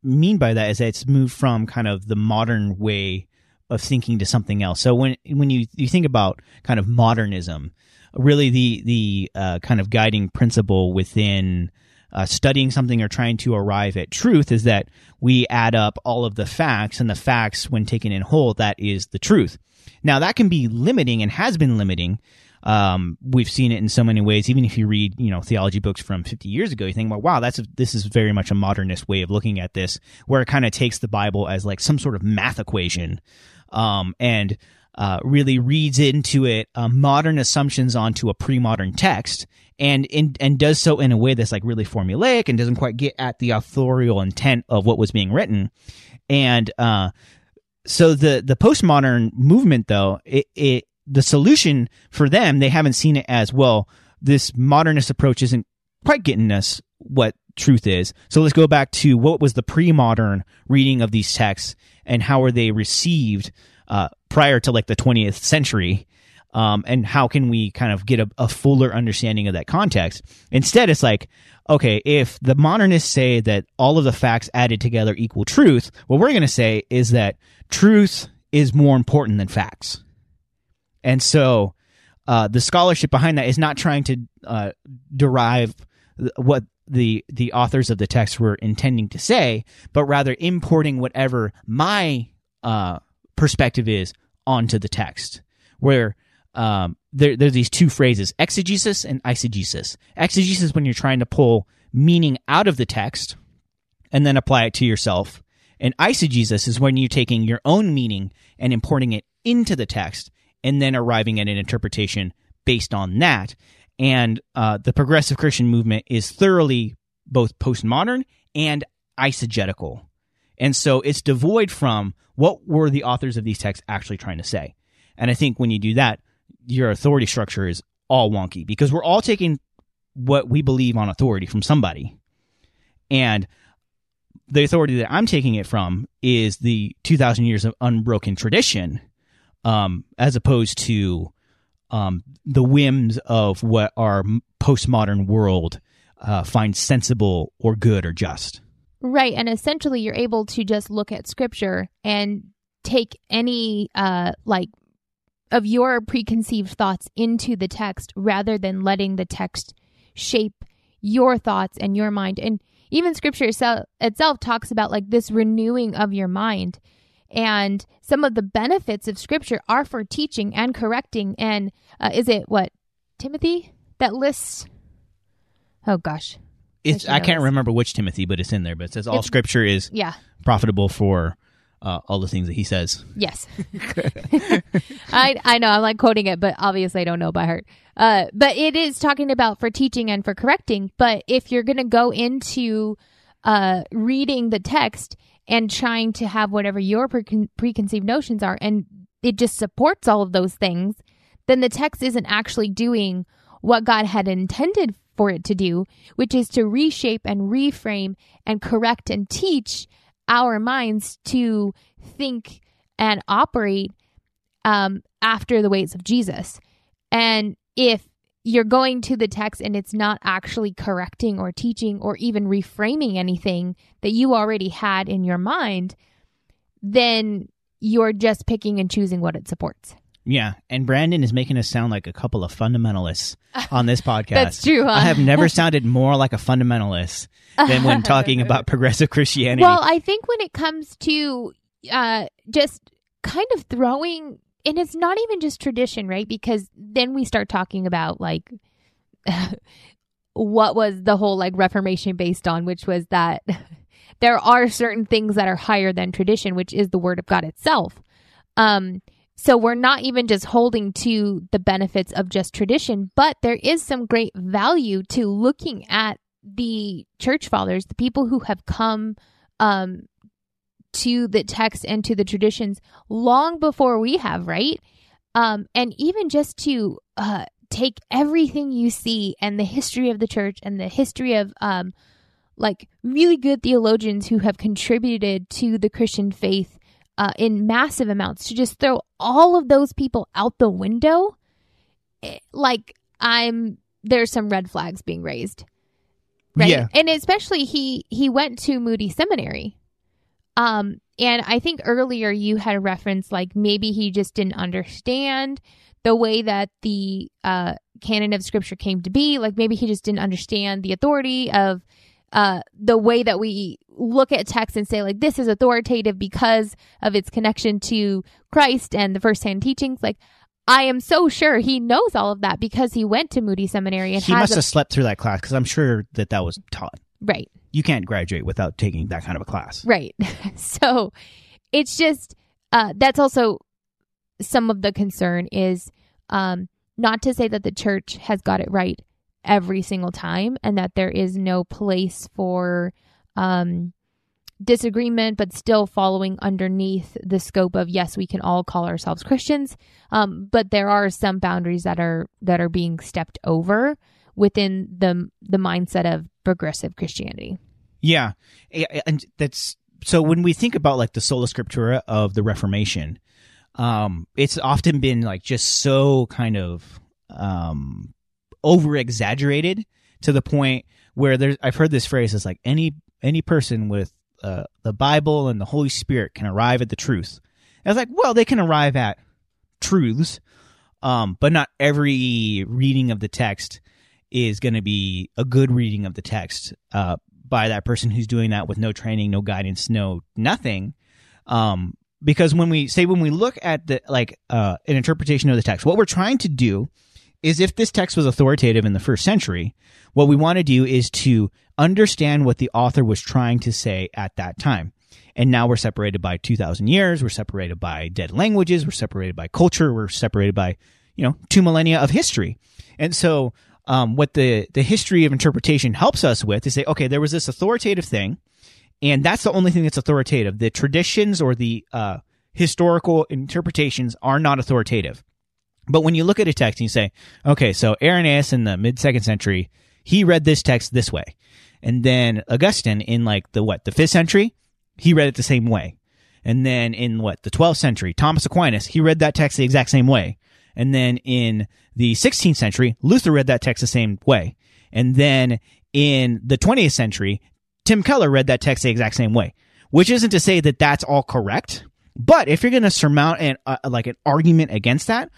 mean by that is that it's moved from kind of the modern way of thinking to something else. So when when you you think about kind of modernism, really the the uh, kind of guiding principle within uh, studying something or trying to arrive at truth is that we add up all of the facts, and the facts, when taken in whole, that is the truth. Now, that can be limiting and has been limiting. Um, we've seen it in so many ways. Even if you read, you know, theology books from 50 years ago, you think, well, wow, that's a, this is very much a modernist way of looking at this, where it kind of takes the Bible as like some sort of math equation, um, and uh, really reads into it uh, modern assumptions onto a pre-modern text, and in, and does so in a way that's like really formulaic and doesn't quite get at the authorial intent of what was being written, and uh, so the the postmodern movement though it, it the solution for them they haven't seen it as well this modernist approach isn't quite getting us what truth is. So let's go back to what was the pre-modern reading of these texts and how were they received uh, prior to like the 20th century um, and how can we kind of get a, a fuller understanding of that context? Instead it's like okay, if the modernists say that all of the facts added together equal truth, what we're going to say is that truth is more important than facts. And so uh, the scholarship behind that is not trying to uh, derive what the the authors of the text were intending to say, but rather importing whatever my uh, perspective is onto the text. Where um, there, there are these two phrases, exegesis and eisegesis. Exegesis when you're trying to pull meaning out of the text and then apply it to yourself. And eisegesis is when you're taking your own meaning and importing it into the text and then arriving at an interpretation based on that. And uh, the progressive Christian movement is thoroughly both postmodern and eisegetical. And so it's devoid from what were the authors of these texts actually trying to say. And I think when you do that, your authority structure is all wonky because we're all taking what we believe on authority from somebody. And the authority that I'm taking it from is the 2,000 years of unbroken tradition, um, as opposed to um, the whims of what our postmodern world uh, finds sensible or good or just. Right. And essentially, you're able to just look at scripture and take any uh, like of your preconceived thoughts into the text rather than letting the text shape your thoughts and your mind. And even scripture itself, itself talks about like this renewing of your mind. And some of the benefits of scripture are for teaching and correcting. And uh, is it what, Timothy, that lists? Oh, gosh. It's I, I can't remember which Timothy, but it's in there. But it says all it's, scripture is yeah profitable for uh, all the things that he says. Yes, (laughs) I I know I'm like quoting it, but obviously I don't know by heart. Uh, but it is talking about for teaching and for correcting. But if you're going to go into uh, reading the text and trying to have whatever your pre- preconceived notions are, and it just supports all of those things, then the text isn't actually doing what God had intended for it to do, which is to reshape and reframe and correct and teach our minds to think and operate um, after the ways of Jesus. And if you're going to the text and it's not actually correcting or teaching or even reframing anything that you already had in your mind, then you're just picking and choosing what it supports. Yeah, and Brandan is making us sound like a couple of fundamentalists on this (laughs) podcast. That's true. Huh? I have never sounded (laughs) more like a fundamentalist than when (laughs) talking about progressive Christianity. Well, I think when it comes to uh, just kind of throwing, and it's not even just tradition, right? Because then we start talking about like what was the whole like Reformation based on, which was that there are certain things that are higher than tradition, which is the Word of God itself. Um, so we're not even just holding to the benefits of just tradition, but there is some great value to looking at the church fathers, the people who have come um, to the text and to the traditions long before we have, right? Um, and even just to uh, take everything you see and the history of the church and the history of um, like really good theologians who have contributed to the Christian faith uh, in massive amounts to just throw all of those people out the window, eh, like I'm there's some red flags being raised. Right. Yeah. And especially he he went to Moody Seminary. Um and I think earlier you had referenced like maybe he just didn't understand the way that the uh, canon of scripture came to be. Like maybe he just didn't understand the authority of uh, the way that we look at text and say like this is authoritative because of its connection to Christ and the firsthand teachings. Like I am so sure he knows all of that because he went to Moody Seminary and he must a- have slept through that class because I'm sure that that was taught. right. You can't graduate without taking that kind of a class. Right. (laughs) so it's just uh, that's also some of the concern is um, not to say that the church has got it right every single time and that there is no place for um, disagreement, but still following underneath the scope of yes, we can all call ourselves Christians, um, but there are some boundaries that are that are being stepped over within the the mindset of progressive Christianity. Yeah, and that's so when we think about like the sola scriptura of the Reformation, um, it's often been like just so kind of um, over exaggerated to the point where there's I've heard this phrase is like any any person with uh, the Bible and the Holy Spirit can arrive at the truth. And I was like, well, they can arrive at truths, um, but not every reading of the text is going to be a good reading of the text uh, by that person who's doing that with no training, no guidance, no nothing. Um, because when we say when we look at the like uh, an interpretation of the text, what we're trying to do is if this text was authoritative in the first century, what we want to do is to understand what the author was trying to say at that time. And now we're separated by 2,000 years. We're separated by dead languages. We're separated by culture. We're separated by, you know, two millennia of history. And so, um, what the, the history of interpretation helps us with is say, okay, there was this authoritative thing, and that's the only thing that's authoritative. The traditions or the uh, historical interpretations are not authoritative. But when you look at a text and you say, okay, so Irenaeus in the mid second century, he read this text this way. And then Augustine in like the what, the fifth century, he read it the same way. And then in what, the 12th century, Thomas Aquinas, he read that text the exact same way. And then in the 16th century, Luther read that text the same way. And then in the 20th century, Tim Keller read that text the exact same way, which isn't to say that that's all correct. But if you're going to surmount an, uh, like an argument against that,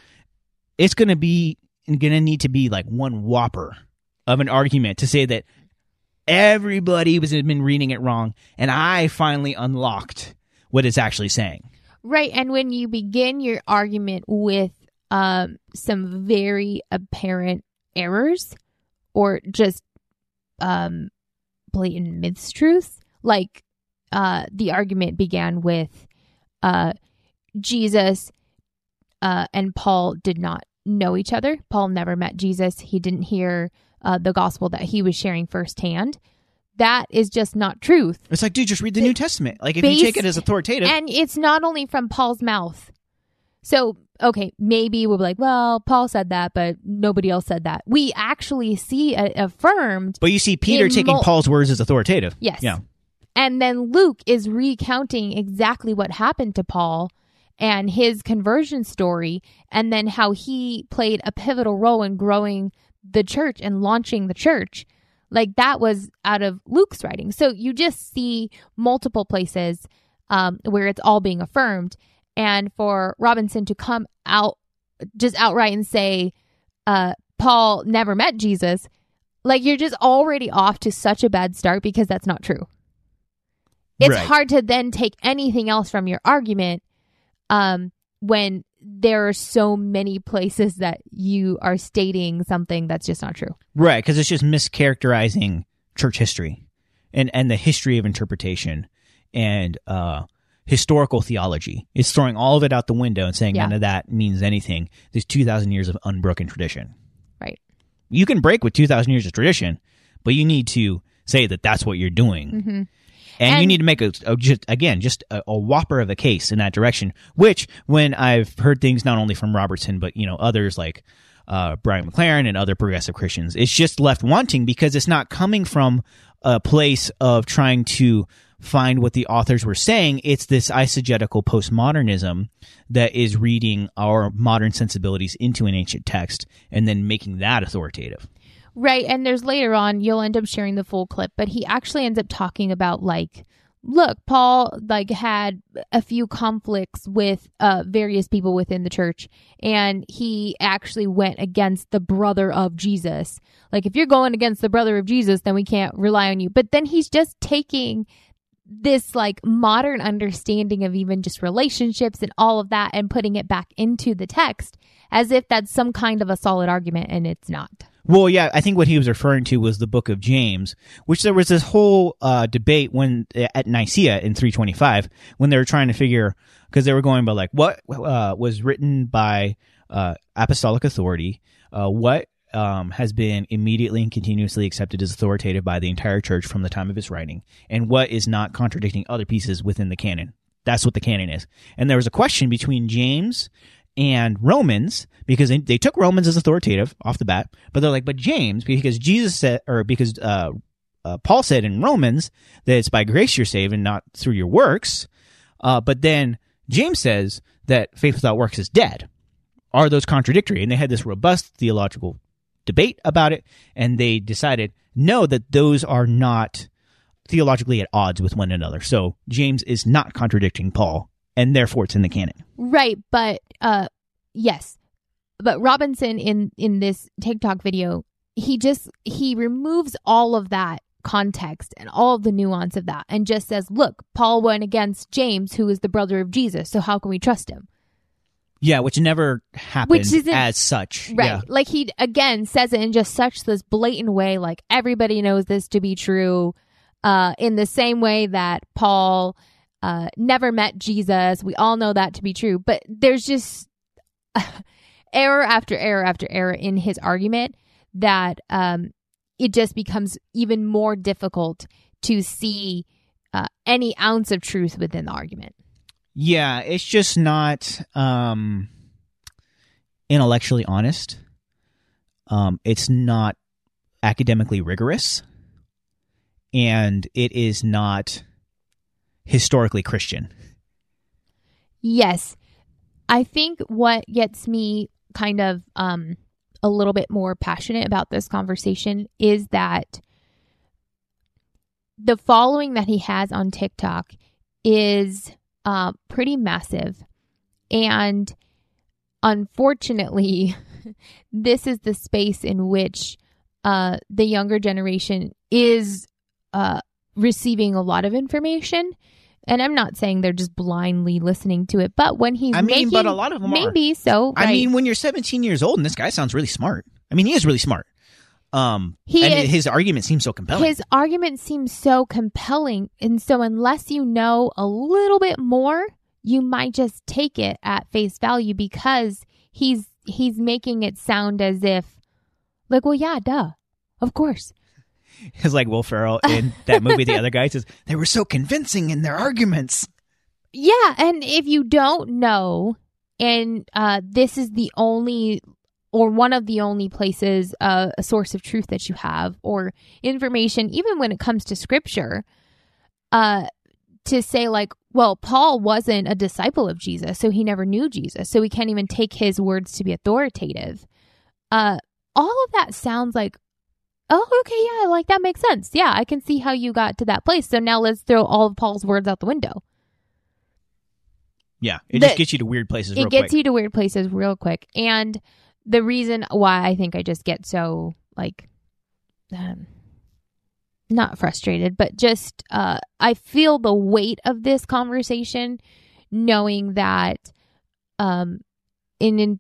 it's going to be going to need to be like one whopper of an argument to say that everybody was been reading it wrong and I finally unlocked what it's actually saying. Right. And when you begin your argument with um, some very apparent errors or just um, blatant mistruths, like uh, the argument began with uh, Jesus uh, and Paul did not know each other. Paul never met Jesus. He didn't hear uh, the gospel that he was sharing firsthand. That is just not truth. It's like, dude, just read the New Testament. Like, if you take it as authoritative, And it's not only from Paul's mouth. So, okay, maybe we'll be like, well, Paul said that, but nobody else said that. We actually see it affirmed. but you see Peter taking mul- Paul's words as authoritative. Yes. Yeah. And then Luke is recounting exactly what happened to Paul and his conversion story, and then how he played a pivotal role in growing the church and launching the church. Like that was out of Luke's writing. So you just see multiple places um, where it's all being affirmed. And for Robinson to come out just outright and say, uh, Paul never met Jesus, like you're just already off to such a bad start because that's not true. It's Right. hard to then take anything else from your argument um, when there are so many places that you are stating something that's just not true. Right, because it's just mischaracterizing church history and and the history of interpretation and uh, historical theology. It's throwing all of it out the window and saying Yeah. none of that means anything. There's two thousand years of unbroken tradition. Right. You can break with two thousand years of tradition, but you need to say that that's what you're doing. hmm And, you need to make a, a just again just a, a whopper of a case in that direction. Which, when I've heard things not only from Robertson but you know others like uh, Brian McLaren and other progressive Christians, it's just left wanting because it's not coming from a place of trying to find what the authors were saying. It's this eisegetical postmodernism that is reading our modern sensibilities into an ancient text and then making that authoritative. Right. And there's later on, you'll end up sharing the full clip, but he actually ends up talking about like look, Paul like had a few conflicts with uh, various people within the church, and he actually went against the brother of Jesus. Like, if you're going against the brother of Jesus, then we can't rely on you. But then he's just taking this like modern understanding of even just relationships and all of that and putting it back into the text as if that's some kind of a solid argument, and it's not. Well, yeah, I think what he was referring to was the book of James, which there was this whole uh, debate when at Nicaea in 325 when they were trying to figure because they were going by like what uh, was written by uh, apostolic authority, uh, what um, has been immediately and continuously accepted as authoritative by the entire church from the time of its writing, and what is not contradicting other pieces within the canon. That's what the canon is. And there was a question between James and Romans because they, they took Romans as authoritative off the bat, but they're like, but James, because Jesus said, or because uh, uh, Paul said in Romans that it's by grace you're saved and not through your works. Uh, but then James says that faith without works is dead. Are those contradictory? And they had this robust theological debate about it, and they decided no, that those are not theologically at odds with one another. So James is not contradicting Paul and therefore it's in the canon. Right, but uh yes. But Robinson in in this TikTok video, he just he removes all of that context and all of the nuance of that and just says, "Look, Paul went against James who is the brother of Jesus, so how can we trust him?" Yeah, which never happened which isn't, as such. Right. Yeah. Like he again says it in just such this blatant way like everybody knows this to be true uh in the same way that Paul uh, never met Jesus. We all know that to be true, but there's just (laughs) error after error after error in his argument that um, it just becomes even more difficult to see uh, any ounce of truth within the argument. Yeah, it's just not um, intellectually honest. Um, it's not academically rigorous, and it is not historically Christian. Yes. I think what gets me kind of um, a little bit more passionate about this conversation is that the following that he has on TikTok is uh, pretty massive. And unfortunately, (laughs) this is the space in which uh, the younger generation is uh, receiving a lot of information and I'm not saying they're just blindly listening to it, but when he's I mean, making, but a lot of them maybe are. so. I mean, when you're 17 years old and this guy sounds really smart. I mean, he is really smart. Um, he and is, his argument seems so compelling. His argument seems so compelling, and so unless you know a little bit more, you might just take it at face value because he's he's making it sound as if, like, well, yeah, duh, of course. (laughs) It's like Will Ferrell in that movie. the other guy says they were so convincing in their arguments. Yeah, and if you don't know, and uh, this is the only or one of the only places uh, a source of truth that you have or information, even when it comes to scripture, uh, to say like, well, Paul wasn't a disciple of Jesus, so he never knew Jesus, so we can't even take his words to be authoritative. Uh, all of that sounds like oh, okay, yeah, like that makes sense. Yeah, I can see how you got to that place. So now let's throw all of Paul's words out the window. Yeah, it the, just gets you to weird places. It gets quick. you to weird places real quick. And the reason why I think I just get so like, um, not frustrated, but just uh, I feel the weight of this conversation, knowing that um, an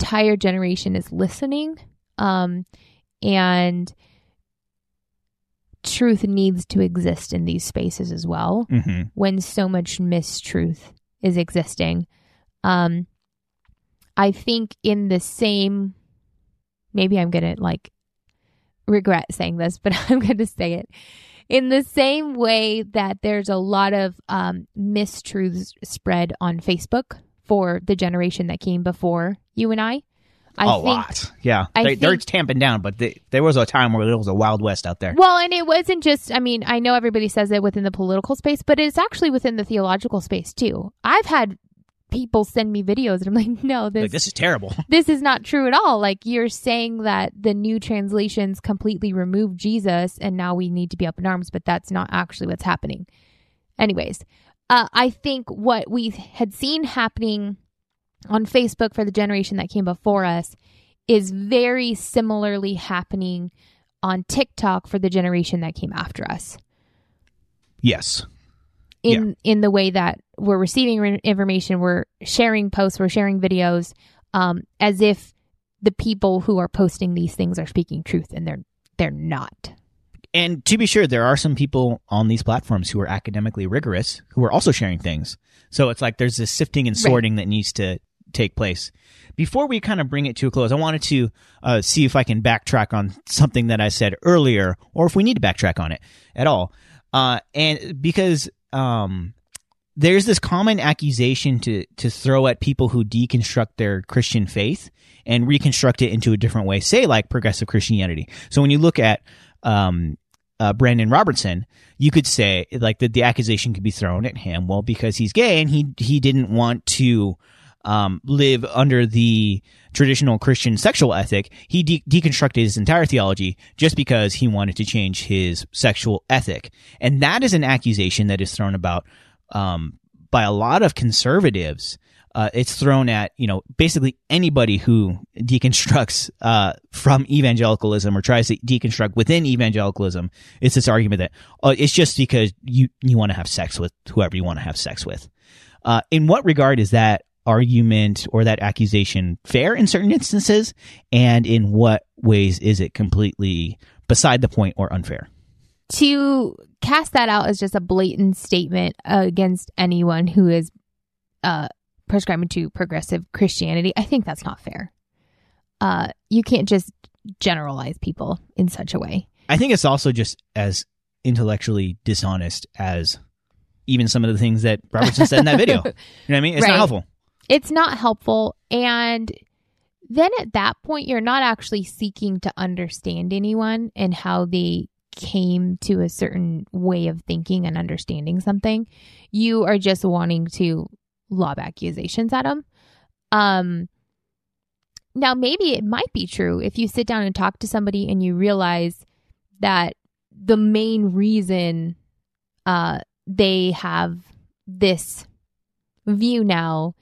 entire generation is listening. Um, and truth needs to exist in these spaces as well mm-hmm. when so much mistruth is existing um i think in the same maybe i'm gonna like regret saying this but (laughs) i'm gonna say it in the same way that there's a lot of um mistruths spread on facebook for the generation that came before you and i I a lot. Yeah. They, are tamping down, but they, there was a time where it was a wild west out there. Well, and it wasn't just, I mean, I know everybody says it within the political space, but it's actually within the theological space too. I've had people send me videos and I'm like, no, this like this is terrible. (laughs) this is not true at all. Like you're saying that the new translations completely remove Jesus and now we need to be up in arms, but that's not actually what's happening. Anyways, uh, I think what we had seen happening on Facebook for the generation that came before us is very similarly happening on TikTok for the generation that came after us. Yes. In in the way that we're receiving re- information, we're sharing posts, we're sharing videos, um, as if the people who are posting these things are speaking truth, and they're they're not. And to be sure, there are some people on these platforms who are academically rigorous who are also sharing things. So it's like there's this sifting and sorting that needs to take place. Before we kind of bring it to a close, I wanted to uh, see if I can backtrack on something that I said earlier, or if we need to backtrack on it at all. Uh, and because um, there's this common accusation to to throw at people who deconstruct their Christian faith and reconstruct it into a different way, say like progressive Christianity. So when you look at um, uh, Brandan Robertson, you could say like that the accusation could be thrown at him. Well, because he's gay and he he didn't want to um, live under the traditional Christian sexual ethic, he de- deconstructed his entire theology just because he wanted to change his sexual ethic. And that is an accusation that is thrown about um, by a lot of conservatives. Uh, it's thrown at you know basically anybody who deconstructs uh, from evangelicalism or tries to deconstruct within evangelicalism. It's this argument that oh, it's just because you you want to have sex with whoever you want to have sex with. Uh, in what regard is that argument or that accusation fair in certain instances, and in what ways is it completely beside the point or unfair? To cast that out as just a blatant statement against anyone who is uh, prescribing to progressive Christianity, I think that's not fair. Uh, you can't just generalize people in such a way. I think it's also just as intellectually dishonest as even some of the things that Robertson said in that video. (laughs) You know what I mean? It's Right. not helpful. It's not helpful. And then at that point you're not actually seeking to understand anyone and how they came to a certain way of thinking and understanding something. You are just wanting to lob accusations at them um now maybe it might be true if you sit down and talk to somebody and you realize that the main reason uh they have this view now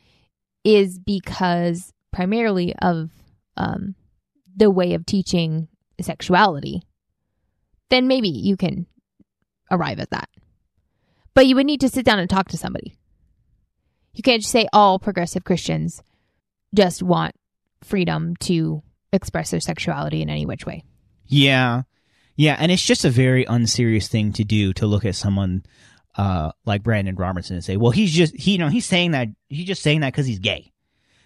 is because primarily of um, the way of teaching sexuality, then maybe you can arrive at that. But you would need to sit down and talk to somebody. You can't just say all progressive Christians just want freedom to express their sexuality in any which way. Yeah. Yeah. And it's just a very unserious thing to do to look at someone uh, like Brandan Robertson and say, well, he's just, he, you know, he's saying that, he's just saying that because he's gay.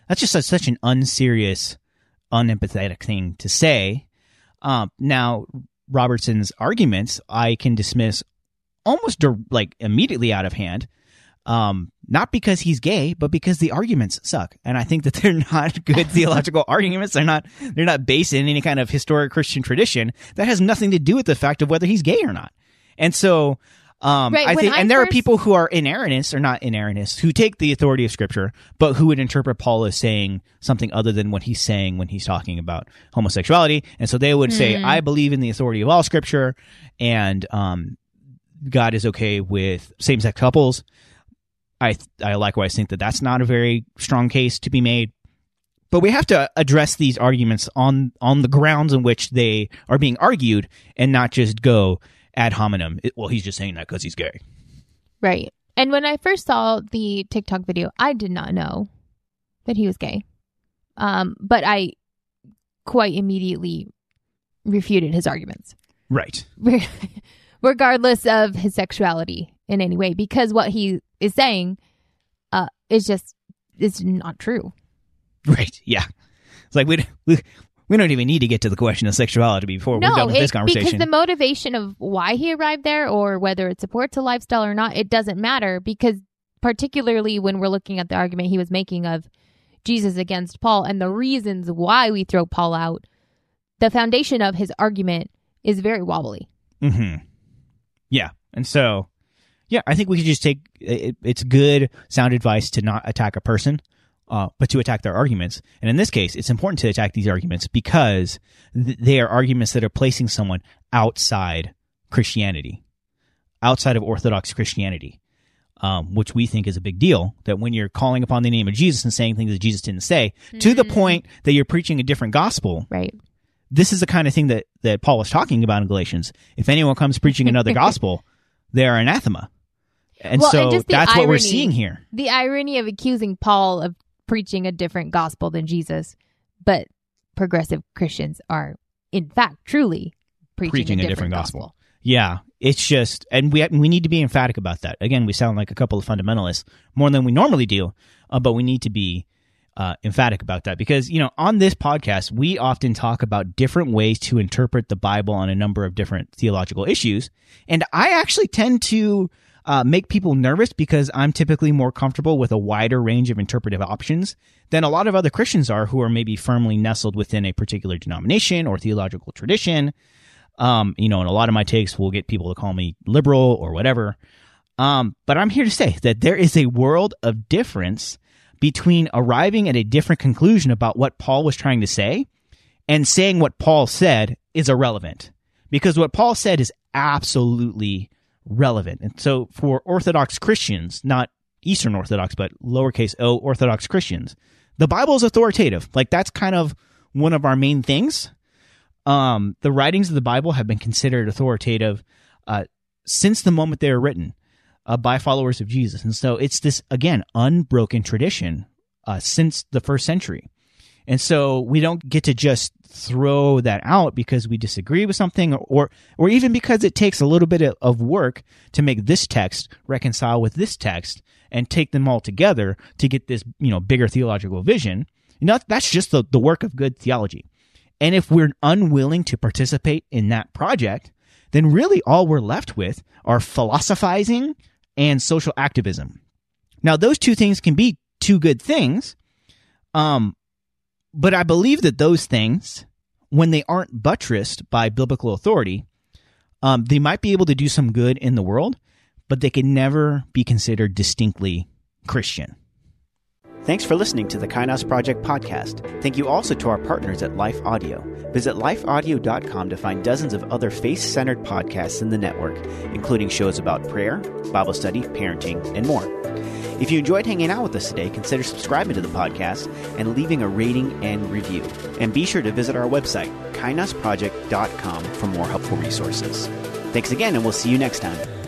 That's just such, such an unserious, unempathetic thing to say. Um, now, Robertson's arguments I can dismiss almost like immediately out of hand. Um, not because he's gay, but because the arguments suck. And I think that (laughs) they're not good theological (laughs) arguments. They're not, they're not based in any kind of historic Christian tradition that has nothing to do with the fact of whether he's gay or not. And so, um, Right, I think, I and there are people who are inerrantists or not inerrantists who take the authority of scripture, but who would interpret Paul as saying something other than what he's saying when he's talking about homosexuality. And so they would say, I believe in the authority of all scripture and, um, God is okay with same sex couples. I, I likewise think that that's not a very strong case to be made. But we have to address these arguments on, on the grounds in which they are being argued and not just go ad hominem. It- well, he's just saying that because he's gay. Right. And when I first saw the TikTok video, I did not know that he was gay. Um, but I quite immediately refuted his arguments, Right. (laughs) regardless of his sexuality in any way, because what he is saying uh, is just is not true. Right. Yeah. It's like we we we don't even need to get to the question of sexuality before we're done no, with it- this because conversation. the motivation of why he arrived there, or whether it supports a lifestyle or not, it doesn't matter. Because particularly when we're looking at the argument he was making of Jesus against Paul and the reasons why we throw Paul out, the foundation of his argument is very wobbly. hmm Yeah. And so, Yeah, I think we could just take it, it's good sound advice to not attack a person, uh, but to attack their arguments. And in this case, it's important to attack these arguments because th- they are arguments that are placing someone outside Christianity, outside of Orthodox Christianity, um, which we think is a big deal. That when you're calling upon the name of Jesus and saying things that Jesus didn't say, to the point that you're preaching a different gospel, Right. this is the kind of thing that, that Paul was talking about in Galatians. If anyone comes preaching another (laughs) gospel, they are anathema. And Well, so and that's what we're seeing here. The irony of accusing Paul of preaching a different gospel than Jesus, but progressive Christians are, in fact, truly preaching, Preaching a different gospel. Yeah, it's just, and we we need to be emphatic about that. Again, we sound like a couple of fundamentalists more than we normally do, uh, but we need to be uh, emphatic about that because you know on this podcast we often talk about different ways to interpret the Bible on a number of different theological issues, and I actually tend to. Uh, make people nervous because I'm typically more comfortable with a wider range of interpretive options than a lot of other Christians are who are maybe firmly nestled within a particular denomination or theological tradition. Um, you know, and a lot of my takes will get people to call me liberal or whatever. Um, but I'm here to say that there is a world of difference between arriving at a different conclusion about what Paul was trying to say and saying what Paul said is irrelevant. Because what Paul said is absolutely relevant. And so for Orthodox Christians, not Eastern Orthodox, but lowercase o Orthodox Christians, the Bible is authoritative. Like that's kind of one of our main things um, the writings of the Bible have been considered authoritative uh, since the moment they were written uh, by followers of Jesus. And so it's this, again, unbroken tradition uh, since the first century. And so we don't get to just throw that out because we disagree with something or, or even because it takes a little bit of- work to make this text reconcile with this text and take them all together to get this, you know, bigger theological vision. You know, that's just the, the work of good theology. And if we're unwilling to participate in that project, then really all we're left with are philosophizing and social activism. Now, those two things can be two good things. Um, but I believe that those things, when they aren't buttressed by biblical authority, um, they might be able to do some good in the world, but they can never be considered distinctly Christian. Thanks for listening to the Kainos Project podcast. Thank you also to our partners at Life Audio. Visit lifeaudio.com to find dozens of other faith centered podcasts in the network, including shows about prayer, Bible study, parenting, and more. If you enjoyed hanging out with us today, consider subscribing to the podcast and leaving a rating and review. And be sure to visit our website, kainosproject.com, for more helpful resources. Thanks again, and we'll see you next time.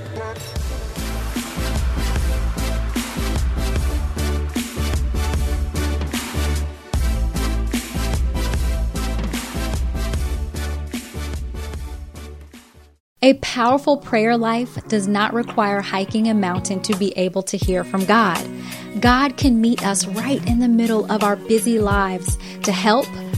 A powerful prayer life does not require hiking a mountain to be able to hear from God. God can meet us right in the middle of our busy lives to help,